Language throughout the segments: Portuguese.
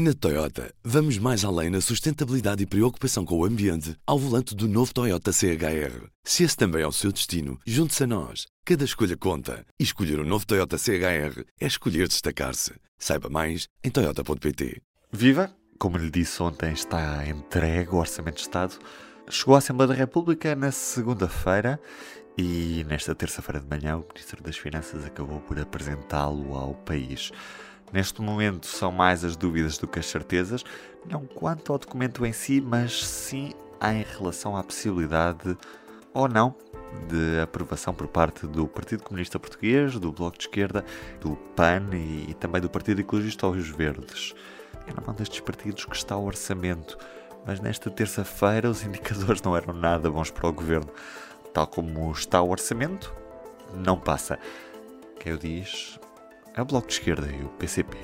Na Toyota, vamos mais além na sustentabilidade e preocupação com o ambiente ao volante do novo Toyota CHR. Se esse também é o seu destino, junte-se a nós. Cada escolha conta. E escolher o um novo Toyota CHR é escolher destacar-se. Saiba mais em Toyota.pt. Viva! Como lhe disse ontem, está entregue o Orçamento de Estado. Chegou à Assembleia da República na segunda-feira e nesta terça-feira de manhã o Ministro das Finanças acabou por apresentá-lo ao país. Neste momento são mais as dúvidas do que as certezas, não quanto ao documento em si, mas sim em relação à possibilidade ou não de aprovação por parte do Partido Comunista Português, do Bloco de Esquerda, do PAN e, também do Partido Ecologista aos Verdes. É na mão destes partidos que está o orçamento, mas nesta terça-feira os indicadores não eram nada bons para o governo. Tal como está o orçamento, não passa. Quem o diz é o Bloco de Esquerda e o PCP.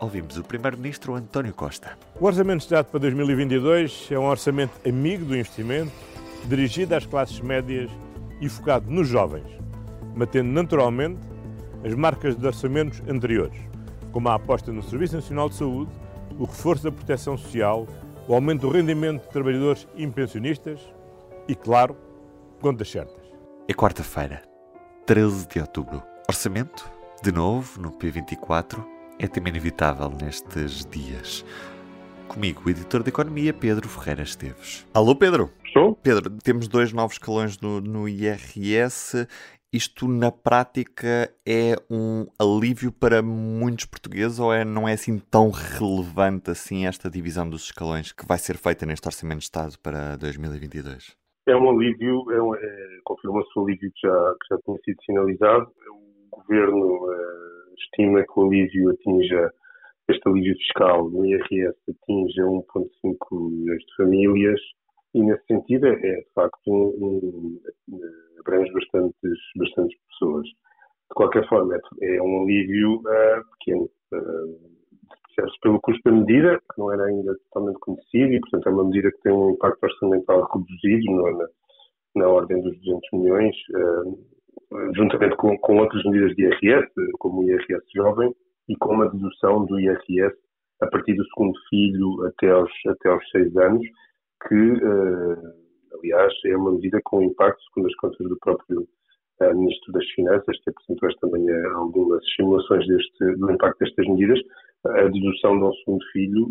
Ouvimos o Primeiro-Ministro António Costa. O Orçamento de Estado para 2022 é um orçamento amigo do investimento, dirigido às classes médias e focado nos jovens, mantendo naturalmente as marcas de orçamentos anteriores, como a aposta no Serviço Nacional de Saúde, o reforço da proteção social, o aumento do rendimento de trabalhadores e pensionistas e, claro, contas certas. É quarta-feira, 13 de outubro. Orçamento de novo, no P24, é tema inevitável nestes dias. Comigo, o editor de Economia, Pedro Ferreira Esteves. Alô, Pedro? Estou? Pedro, temos dois novos escalões no, no IRS. Isto, na prática, é um alívio para muitos portugueses ou é, não é assim tão relevante assim esta divisão dos escalões que vai ser feita neste Orçamento de Estado para 2022? É um alívio, é, um, é confirma-se o alívio que já, que já tinha sido sinalizado governo uh, estima que o alívio atinja, este alívio fiscal no IRS atinja 1,5 milhões de famílias e nesse sentido é, é de facto um, um, abrange bastantes, bastantes pessoas. De qualquer forma, é, é um alívio uh, pequeno. Uh, Percebe-se pelo custo da medida, que não era ainda totalmente conhecido, e portanto é uma medida que tem um impacto orçamental reduzido, não é na ordem dos 200 milhões. Uh, juntamente com, com outras medidas de IRS, como o IRS jovem, e com uma dedução do IRS a partir do segundo filho até aos, até aos seis anos, que, uh, aliás, é uma medida com impacto, segundo as contas do próprio uh, Ministro das Finanças, que apresentou esta manhã algumas simulações deste, do impacto destas medidas, a dedução de um segundo filho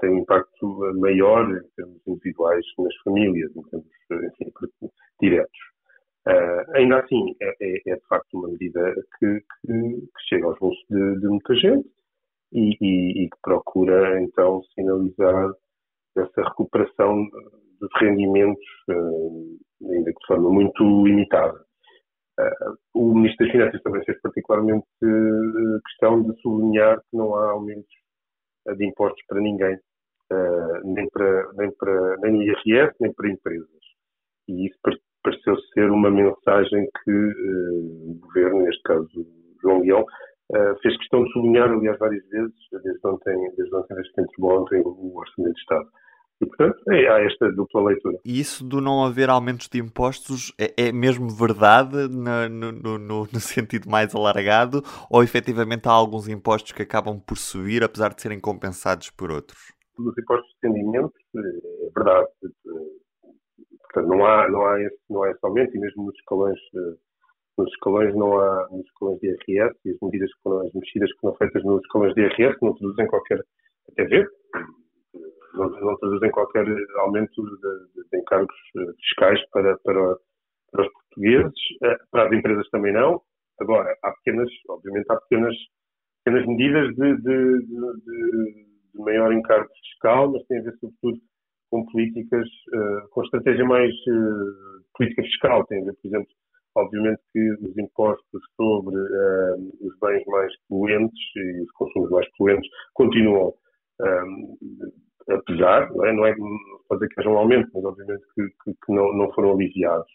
tem um impacto maior em termos individuais nas famílias, em termos enfim, diretos. Uh, ainda assim, é, é, é, de facto uma medida que, que, que chega aos bolsos de, de muita gente e, e, e, que procura então sinalizar essa recuperação dos rendimentos, uh, ainda que de forma muito limitada. Uh, o Ministro das Finanças também fez particularmente questão de sublinhar que não há aumentos de impostos para ninguém, nem, para, nem, para, nem no IRS, nem para empresas. E isso pareceu ser uma mensagem que uh, o governo, neste caso João Leão, uh, fez questão de sublinhar, aliás, várias vezes, desde ontem, desde ontem, desde que entrou ontem o Orçamento de Estado. E, portanto, é, há esta dupla leitura. E isso do não haver aumentos de impostos é, é mesmo verdade no, no, no, no, sentido mais alargado ou efetivamente há alguns impostos que acabam por subir apesar de serem compensados por outros? Os impostos de rendimento, é verdade. Portanto, não há, não há, esse, não há esse aumento e mesmo nos escalões, eh, nos escalões não há, nos escalões de IRS e as medidas que foram, as mexidas que foram feitas nos escalões de IRS não traduzem qualquer, até ver, não, não traduzem qualquer aumento de, de encargos eh, fiscais para, para, para os portugueses, eh, para as empresas também não. Agora, há pequenas, obviamente há pequenas, pequenas medidas de, de, de, de maior encargo fiscal, mas tem a ver sobretudo com políticas, uh, com estratégia mais uh, política fiscal. Tem a ver, por exemplo, obviamente que os impostos sobre uh, os bens mais poluentes e os consumos mais poluentes continuam a pesar, não é? Não é dizer que haja um aumento, mas obviamente que, que, que não, não, foram aliviados.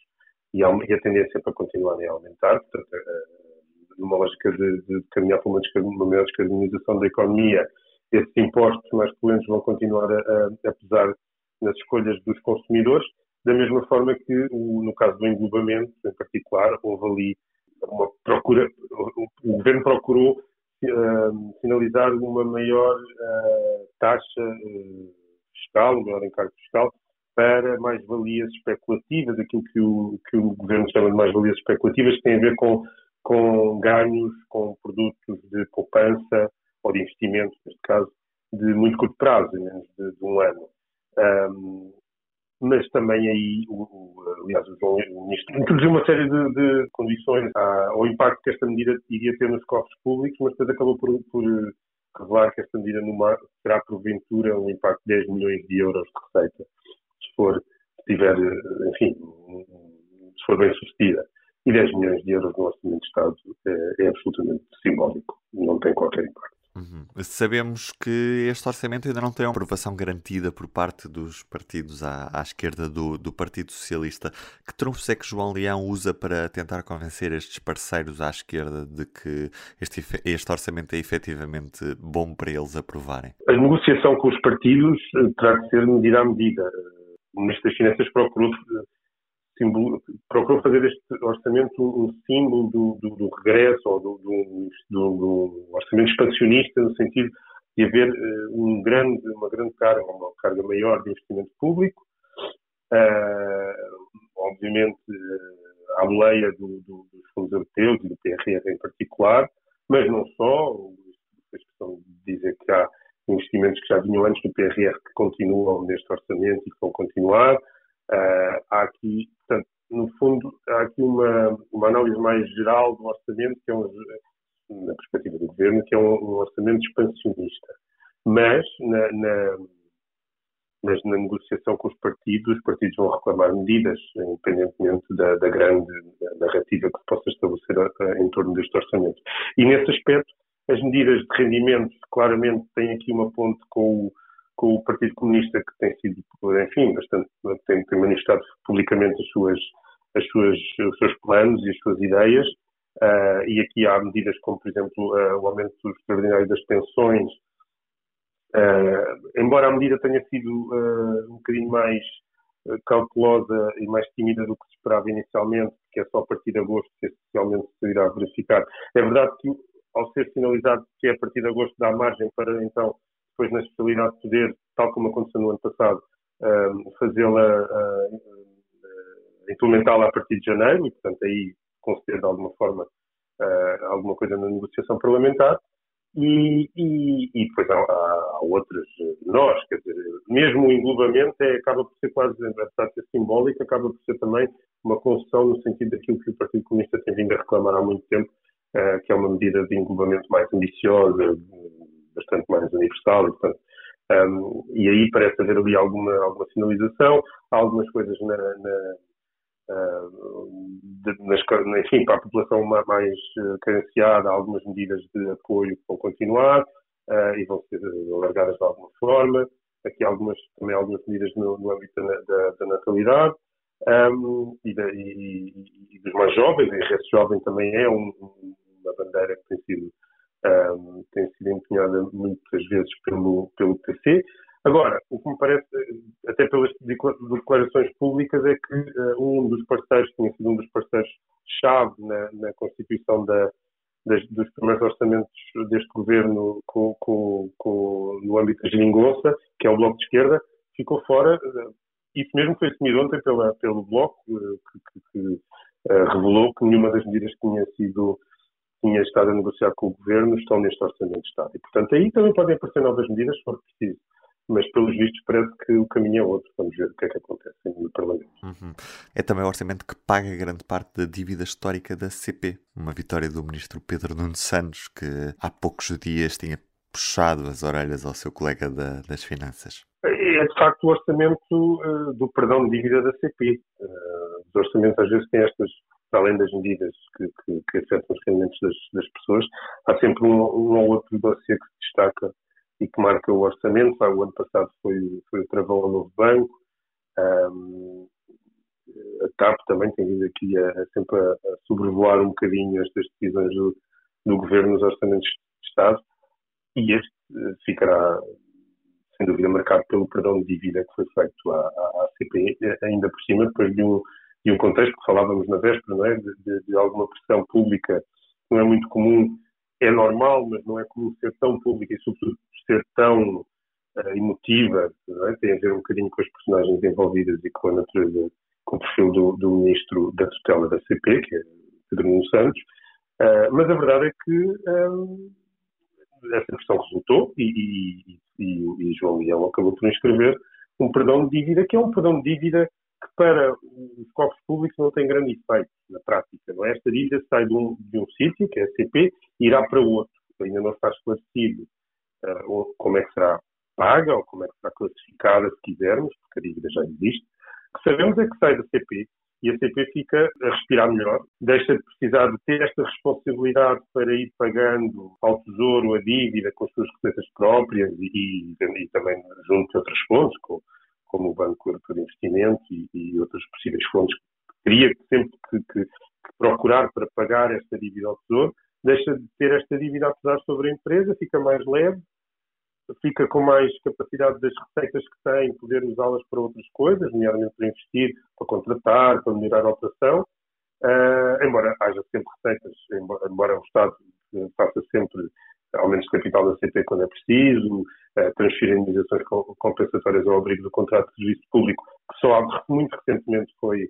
E, há, e, a tendência é para continuarem a aumentar, portanto, numa lógica de, de caminhar para uma, uma maior descarbonização da economia, esses impostos mais poluentes vão continuar a, a, a pesar nas escolhas dos consumidores, da mesma forma que no caso do englobamento, em particular, houve ali uma procura, o governo procurou uh, sinalizar uma maior uh, taxa fiscal, um maior encargo fiscal, para mais-valias especulativas, aquilo que o, que o governo chama de mais-valias especulativas, que tem a ver com, com ganhos, com produtos de poupança ou de investimento, neste caso, de muito curto prazo, menos de, de um ano. Um, mas também aí, o, o, aliás, o Ministro introduziu uma série de, de condições ao impacto que esta medida iria ter nos cofres públicos, mas depois acabou por, por revelar que esta medida terá porventura um impacto de 10 milhões de euros de receita, se for, se tiver, enfim, se for bem sucedida. E 10 milhões de euros no orçamento de Estado é, é absolutamente simbólico, não tem qualquer impacto. Uhum. Sabemos que este orçamento ainda não tem uma aprovação garantida por parte dos partidos à, à esquerda do, do, Partido Socialista. Que trunfos é que João Leão usa para tentar convencer estes parceiros à esquerda de que este, este orçamento é efetivamente bom para eles aprovarem? A negociação com os partidos eh, terá de ser medida a medida. O Ministro das Finanças procurou procurou fazer este orçamento um símbolo do, do, do regresso ou do, do, orçamento expansionista, no sentido de haver uh, um grande, uma grande carga, uma carga maior de investimento público, uh, obviamente uh, à boleia dos fundos europeus e do PRR em particular, mas não só, a questão de dizer que há investimentos que já vinham antes do PRR que continuam neste orçamento e que vão continuar, Uh, há aqui, portanto, no fundo, há aqui uma, uma análise mais geral do orçamento, que é um, na perspectiva do governo, que é um, um orçamento expansionista. Mas, na, na, mas na negociação com os partidos, os partidos vão reclamar medidas, independentemente da, da grande narrativa que se possa estabelecer a, em torno deste orçamento. E nesse aspecto, as medidas de rendimentos claramente têm aqui uma ponte com o com o Partido Comunista, que tem sido, enfim, bastante, tem, tem manifestado publicamente as suas, as suas, os seus planos e as suas ideias. Uh, e aqui há medidas como, por exemplo, uh, o aumento extraordinário das pensões. Uh, embora a medida tenha sido um bocadinho mais cautelosa e mais tímida do que se esperava inicialmente, que é só a partir de agosto que realmente se irá verificar. É verdade que, ao ser sinalizado que é a partir de agosto, dá margem para, então, depois na especialidade de poder, tal como aconteceu no ano passado, fazê-la, implementá-la a partir de janeiro e, portanto, aí conceder de alguma forma ah, alguma coisa na negociação parlamentar. E, e, e depois há, há, outras nós, quer dizer, mesmo o englobamento é, acaba por ser quase, apesar de ser simbólico, acaba por ser também uma concessão no sentido daquilo que o Partido Comunista tem vindo a reclamar há muito tempo, uh, que é uma medida de englobamento mais ambiciosa, bastante mais universal, e, portanto, um, e aí parece haver ali alguma, alguma sinalização, há algumas coisas na, na uh, de, nas, enfim, para a população mais uh, carenciada, algumas medidas de apoio que vão continuar uh, e vão ser alargadas de alguma forma. Aqui algumas, também algumas medidas no, no âmbito da, da, da natalidade um, e, da, e, e, dos mais jovens, e esse jovem também é um, uma bandeira que tem sido um, tem sido empenhada muitas vezes pelo, pelo PC. Agora, o que me parece, até pelas declarações públicas, é que uh, um dos parceiros, tinha sido um dos parceiros-chave na, na, constituição da, das, dos primeiros orçamentos deste governo com, com, com, no âmbito da geringonça, que é o Bloco de Esquerda, ficou fora. Uh, isso mesmo foi assumido ontem pela, pelo Bloco, uh, que, que, que revelou que nenhuma das medidas que tinha sido tinha estado a negociar com o governo estão neste orçamento de Estado. E, portanto, aí também podem aparecer novas medidas, se for preciso. Mas, pelos vistos, parece que o caminho é outro. Vamos ver o que é que acontece no Parlamento. Uhum. É também o orçamento que paga grande parte da dívida histórica da CP. Uma vitória do ministro Pedro Nuno Santos, que há poucos dias tinha puxado as orelhas ao seu colega da, das finanças. É, de facto, o orçamento uh, do perdão de dívida da CP. Uh, eh, os orçamentos, às vezes, têm estas além das medidas que, que, que afetam os rendimentos das, das, pessoas, há sempre um, um ou outro dossiê que se destaca e que marca o orçamento. O ano passado foi, foi o travão ao novo banco. Um, a TAP também tem vindo aqui a, a sempre a, a, sobrevoar um bocadinho estas decisões do, do governo nos orçamentos de Estado. E este eh, ficará, sem dúvida, marcado pelo perdão de dívida que foi feito à, à, à CP, ainda por cima, depois de um e um contexto que falávamos na véspera, não é? De, de, de, alguma pressão pública não é muito comum, é normal, mas não é comum ser tão pública e, sobretudo, ser tão uh, emotiva, é? tem a ver um bocadinho com as personagens envolvidas e com a natureza, com o perfil do, do ministro da tutela da CP, que é Pedro Nuno Santos, uh, mas a verdade é que um, essa questão resultou e, e, e, e João Leão acabou por inscrever um perdão de dívida, que é um perdão de dívida que para os cofres públicos não tem grande efeito na prática. Não é? Esta dívida sai de um, de um sítio, que é a CP, e irá para outro. Ainda não está esclarecido uh, como é que será paga ou como é que será classificada, se quisermos, porque a dívida já existe. O que sabemos é que sai da CP e a CP fica a respirar melhor, deixa de precisar de ter esta responsabilidade para ir pagando ao Tesouro a dívida com as suas receitas próprias e, e, e também junto de outras fontes, como, como o Banco Europeu de Investimento e, e outras possíveis fontes teria sempre que, que, que, procurar para pagar esta dívida ao Tesouro, deixa de ter esta dívida a pesar sobre a empresa, fica mais leve, fica com mais capacidade das receitas que tem, poder usá-las para outras coisas, nomeadamente para investir, para contratar, para melhorar a operação, uh, embora haja sempre receitas, embora, embora, o Estado faça sempre aumentos de capital da CP quando é preciso, transferir indenizações compensatórias ao abrigo do contrato de serviço público, que só muito recentemente foi,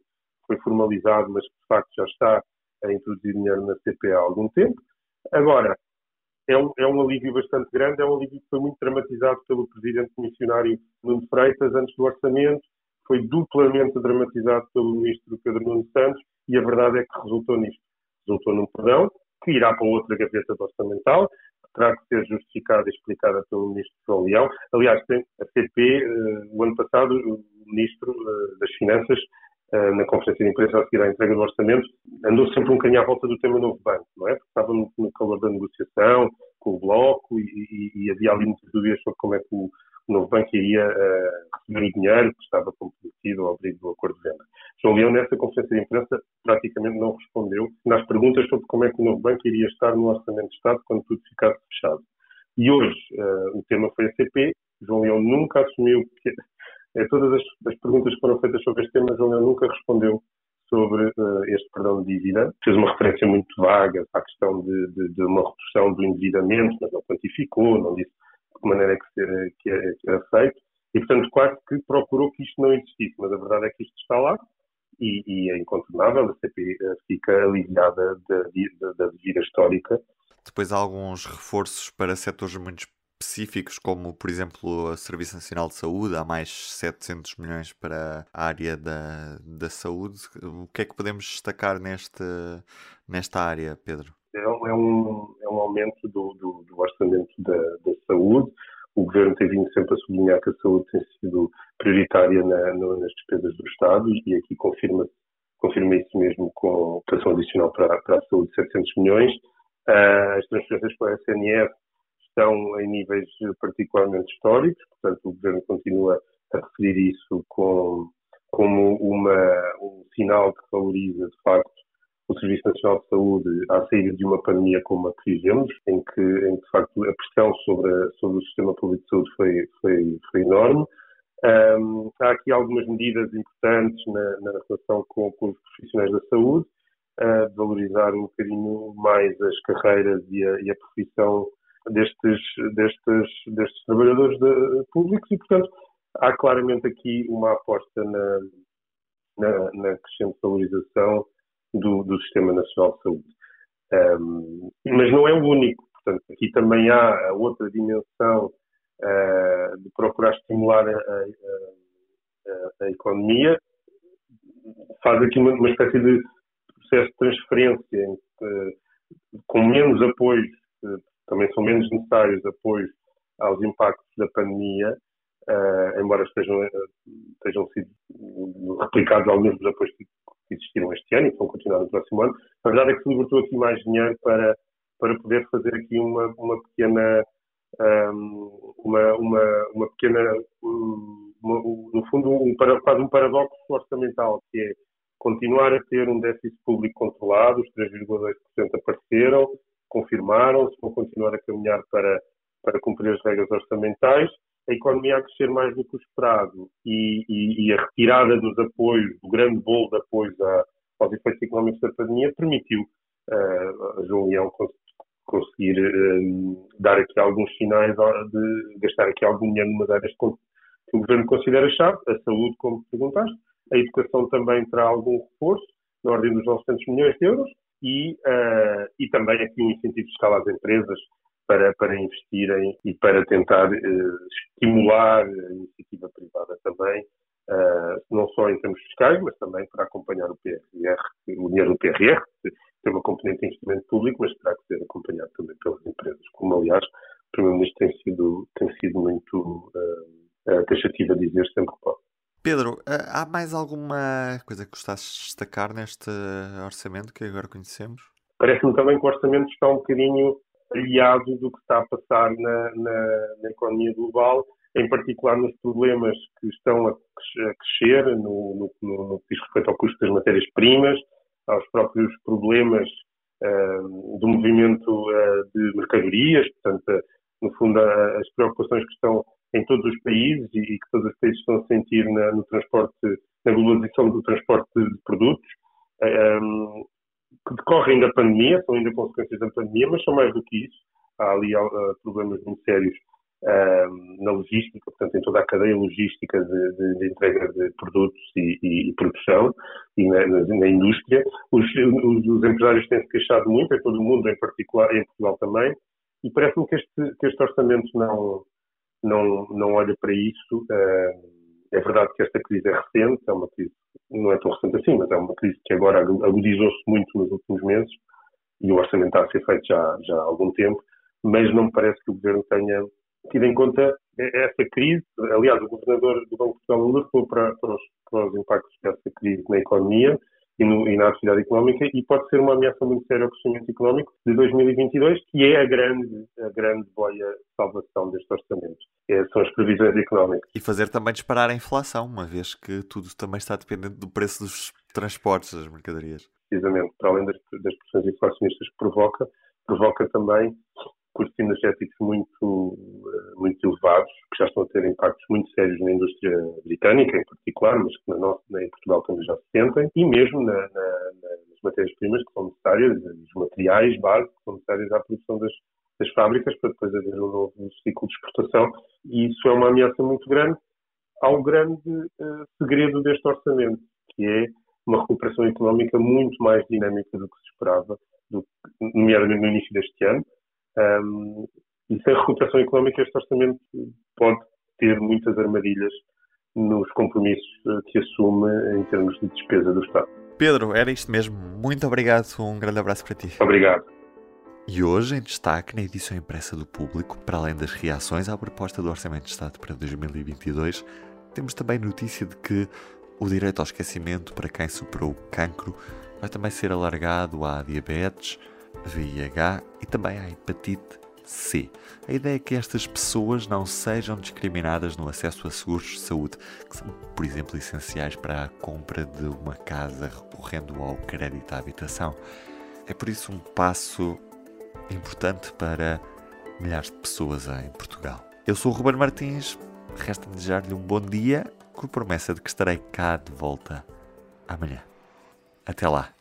foi formalizado, mas que de facto já está a introduzir dinheiro na CP há algum tempo. Agora, é um, é um alívio bastante grande, é um alívio que foi muito dramatizado pelo presidente missionário Nuno Freitas antes do orçamento, foi duplamente dramatizado pelo ministro Pedro Nuno Santos e a verdade é que resultou nisto. Resultou num perdão que irá para outra gaveta orçamental, terá que ser justificada e explicada pelo ministro João Leão. Aliás, a CP, eh, o ano passado, o ministro eh, das Finanças eh, na conferência de imprensa a seguir à entrega do orçamento, andou sempre um bocadinho à volta do tema novo banco, não é? Porque estávamos no calor da negociação com o Bloco e, e, e havia ali muitas dúvidas sobre como é que o novo banco iria uh, receber o dinheiro que estava comprometido ao abrigo do acordo de venda. João Leão, nessa conferência de imprensa, praticamente não respondeu nas perguntas sobre como é que o novo banco iria estar no orçamento de Estado quando tudo ficasse fechado. E hoje uh, o tema foi a CP. João Leão nunca assumiu que é, todas as, as, perguntas que foram feitas sobre este tema, João Leão nunca respondeu sobre uh, este perdão de dívida. Fez uma referência muito vaga à questão de, de, de, uma redução do endividamento, mas não quantificou, não disse que maneira é que, ser, que, é, que era feito. E, portanto, quase que procurou que isto não existisse. Mas a verdade é que isto está lá e, e é incontornável. A uh, fica aliviada da, da, da dívida histórica. Depois há alguns reforços para setores muito específicos, como por exemplo o Serviço Nacional de Saúde, há mais 700 milhões para a área da, da saúde. O que é que podemos destacar neste, nesta área, Pedro? É, é, um, é um aumento do, do, do orçamento da, da, saúde. O governo tem vindo sempre a sublinhar que a saúde tem sido prioritária na, no, nas despesas do Estado e aqui confirma, confirma isso mesmo com a ação adicional para, para a saúde de 700 milhões. Uh, as transferências para a SNS estão em níveis particularmente históricos, portanto o Governo continua a referir isso com, como uma, um sinal que valoriza, de facto, o Serviço Nacional de Saúde à saída de uma pandemia como a que vivemos, em que, em que de facto, a pressão sobre, a, sobre o Sistema Público de Saúde foi, foi, foi enorme. Um, há aqui algumas medidas importantes na, na relação com, com, os profissionais da saúde, uh, valorizar um bocadinho mais as carreiras e a, e a profissão destes, destes, destes trabalhadores de, públicos e, portanto, há claramente aqui uma aposta na, na, na crescente valorização do, do, Sistema Nacional de Saúde. Um, mas não é o único, portanto, aqui também há outra dimensão uh, de procurar estimular a, a, a, economia, faz aqui uma, uma espécie de processo de transferência uh, com menos apoio também são menos necessários apoios aos impactos da pandemia, uh, embora estejam, estejam sido replicados alguns dos apoios que existiram este ano e que vão continuar no próximo ano. A verdade é que se libertou aqui mais dinheiro para, para poder fazer aqui uma, uma pequena um, uma, uma, uma pequena uma, no fundo um, quase um paradoxo orçamental que é continuar a ter um déficit público controlado, os 3,2% apareceram, confirmaram-se, vão continuar a caminhar para, para cumprir as regras orçamentais. A economia a crescer mais do que o esperado e, e, e a retirada dos apoios, do grande bolo de apoios a, aos efeitos económicos da pandemia, permitiu uh, a João Leão conseguir um, dar aqui alguns sinais de gastar aqui algum dinheiro numa áreas que o Governo considera chave, a saúde, como perguntaste, a educação também terá algum reforço, na ordem dos 900 milhões de euros, e, uh, e também aqui um incentivo fiscal às empresas para, para investirem e para tentar uh, estimular a iniciativa privada também, uh, não só em termos fiscais, mas também para acompanhar o PRR, o dinheiro do PRR, que tem uma componente de investimento público, mas terá que ser acompanhado também pelas empresas, como aliás o Primeiro-Ministro tem sido, tem sido muito uh, taxativo a dizer sempre que pode. Pedro, há mais alguma coisa que gostasses de destacar neste orçamento que agora conhecemos? Parece-me também que o orçamento está um bocadinho aliado do que está a passar na, na, na economia global, em particular nos problemas que estão a crescer no, no, no, que diz respeito ao custo das matérias-primas, aos próprios problemas uh, do movimento uh, de mercadorias, portanto, uh, no fundo, as preocupações que estão em todos os países e, e que todos os países estão a sentir na, no transporte, na globalização do transporte de produtos. Um, que decorrem da pandemia, são ainda consequências da pandemia, mas são mais do que isso. Há ali uh, problemas muito sérios uh, na logística, portanto, em toda a cadeia logística de, de, de entrega de produtos e, e, e produção e na, na, na indústria. Os, os, os, empresários têm se queixado muito, em todo o mundo, em particular, em Portugal também, e parece-me que este, que este orçamento não, não, não olha para isso. Uh, é verdade que esta crise é recente, é uma crise, não é tão recente assim, mas é uma crise que agora agudizou-se muito nos últimos meses e o orçamento está a ser feito já, já há algum tempo, mas não me parece que o governo tenha tido em conta essa crise. Aliás, o governador do Banco de Portugal alertou para, para, os, para os impactos dessa crise na economia e, no, e, na atividade económica e pode ser uma ameaça muito séria ao crescimento económico de 2022, que é a grande, a grande boia de salvação deste orçamento. É, são as previsões económicas. E fazer também disparar a inflação, uma vez que tudo também está dependente do preço dos transportes das mercadorias. Precisamente, para além das, das pressões inflacionistas que provoca, provoca também custos energéticos muito, muito elevados, que já estão a ter impactos muito sérios na indústria britânica, em particular, mas que na nossa, em Portugal também já se sentem, e mesmo na, na, nas matérias-primas que são necessárias, os materiais básicos que são necessários à produção das, das fábricas, para depois haver um novo ciclo de exportação. E isso é uma ameaça muito grande ao grande uh, segredo deste orçamento, que é uma recuperação económica muito mais dinâmica do que se esperava, do, nomeadamente no início deste ano, um, e sem recuperação económica, este orçamento pode ter muitas armadilhas nos compromissos eh, que assume em termos de despesa do Estado. Pedro, era isto mesmo. Muito obrigado. Um grande abraço para ti. Obrigado. E hoje, em destaque na edição impressa do Público, para além das reações à proposta do Orçamento de Estado para 2022, temos também notícia de que o direito ao esquecimento para quem superou o cancro vai também ser alargado à diabetes, VIH e também à hepatite C. A ideia é que estas pessoas não sejam discriminadas no acesso a seguros de saúde, que são, por exemplo, essenciais para a compra de uma casa recorrendo ao crédito à habitação. É por isso um passo importante para milhares de pessoas em Portugal. Eu sou o Ruben Martins, resta-me desejar-lhe um bom dia, com a promessa de que estarei cá de volta amanhã. Até lá!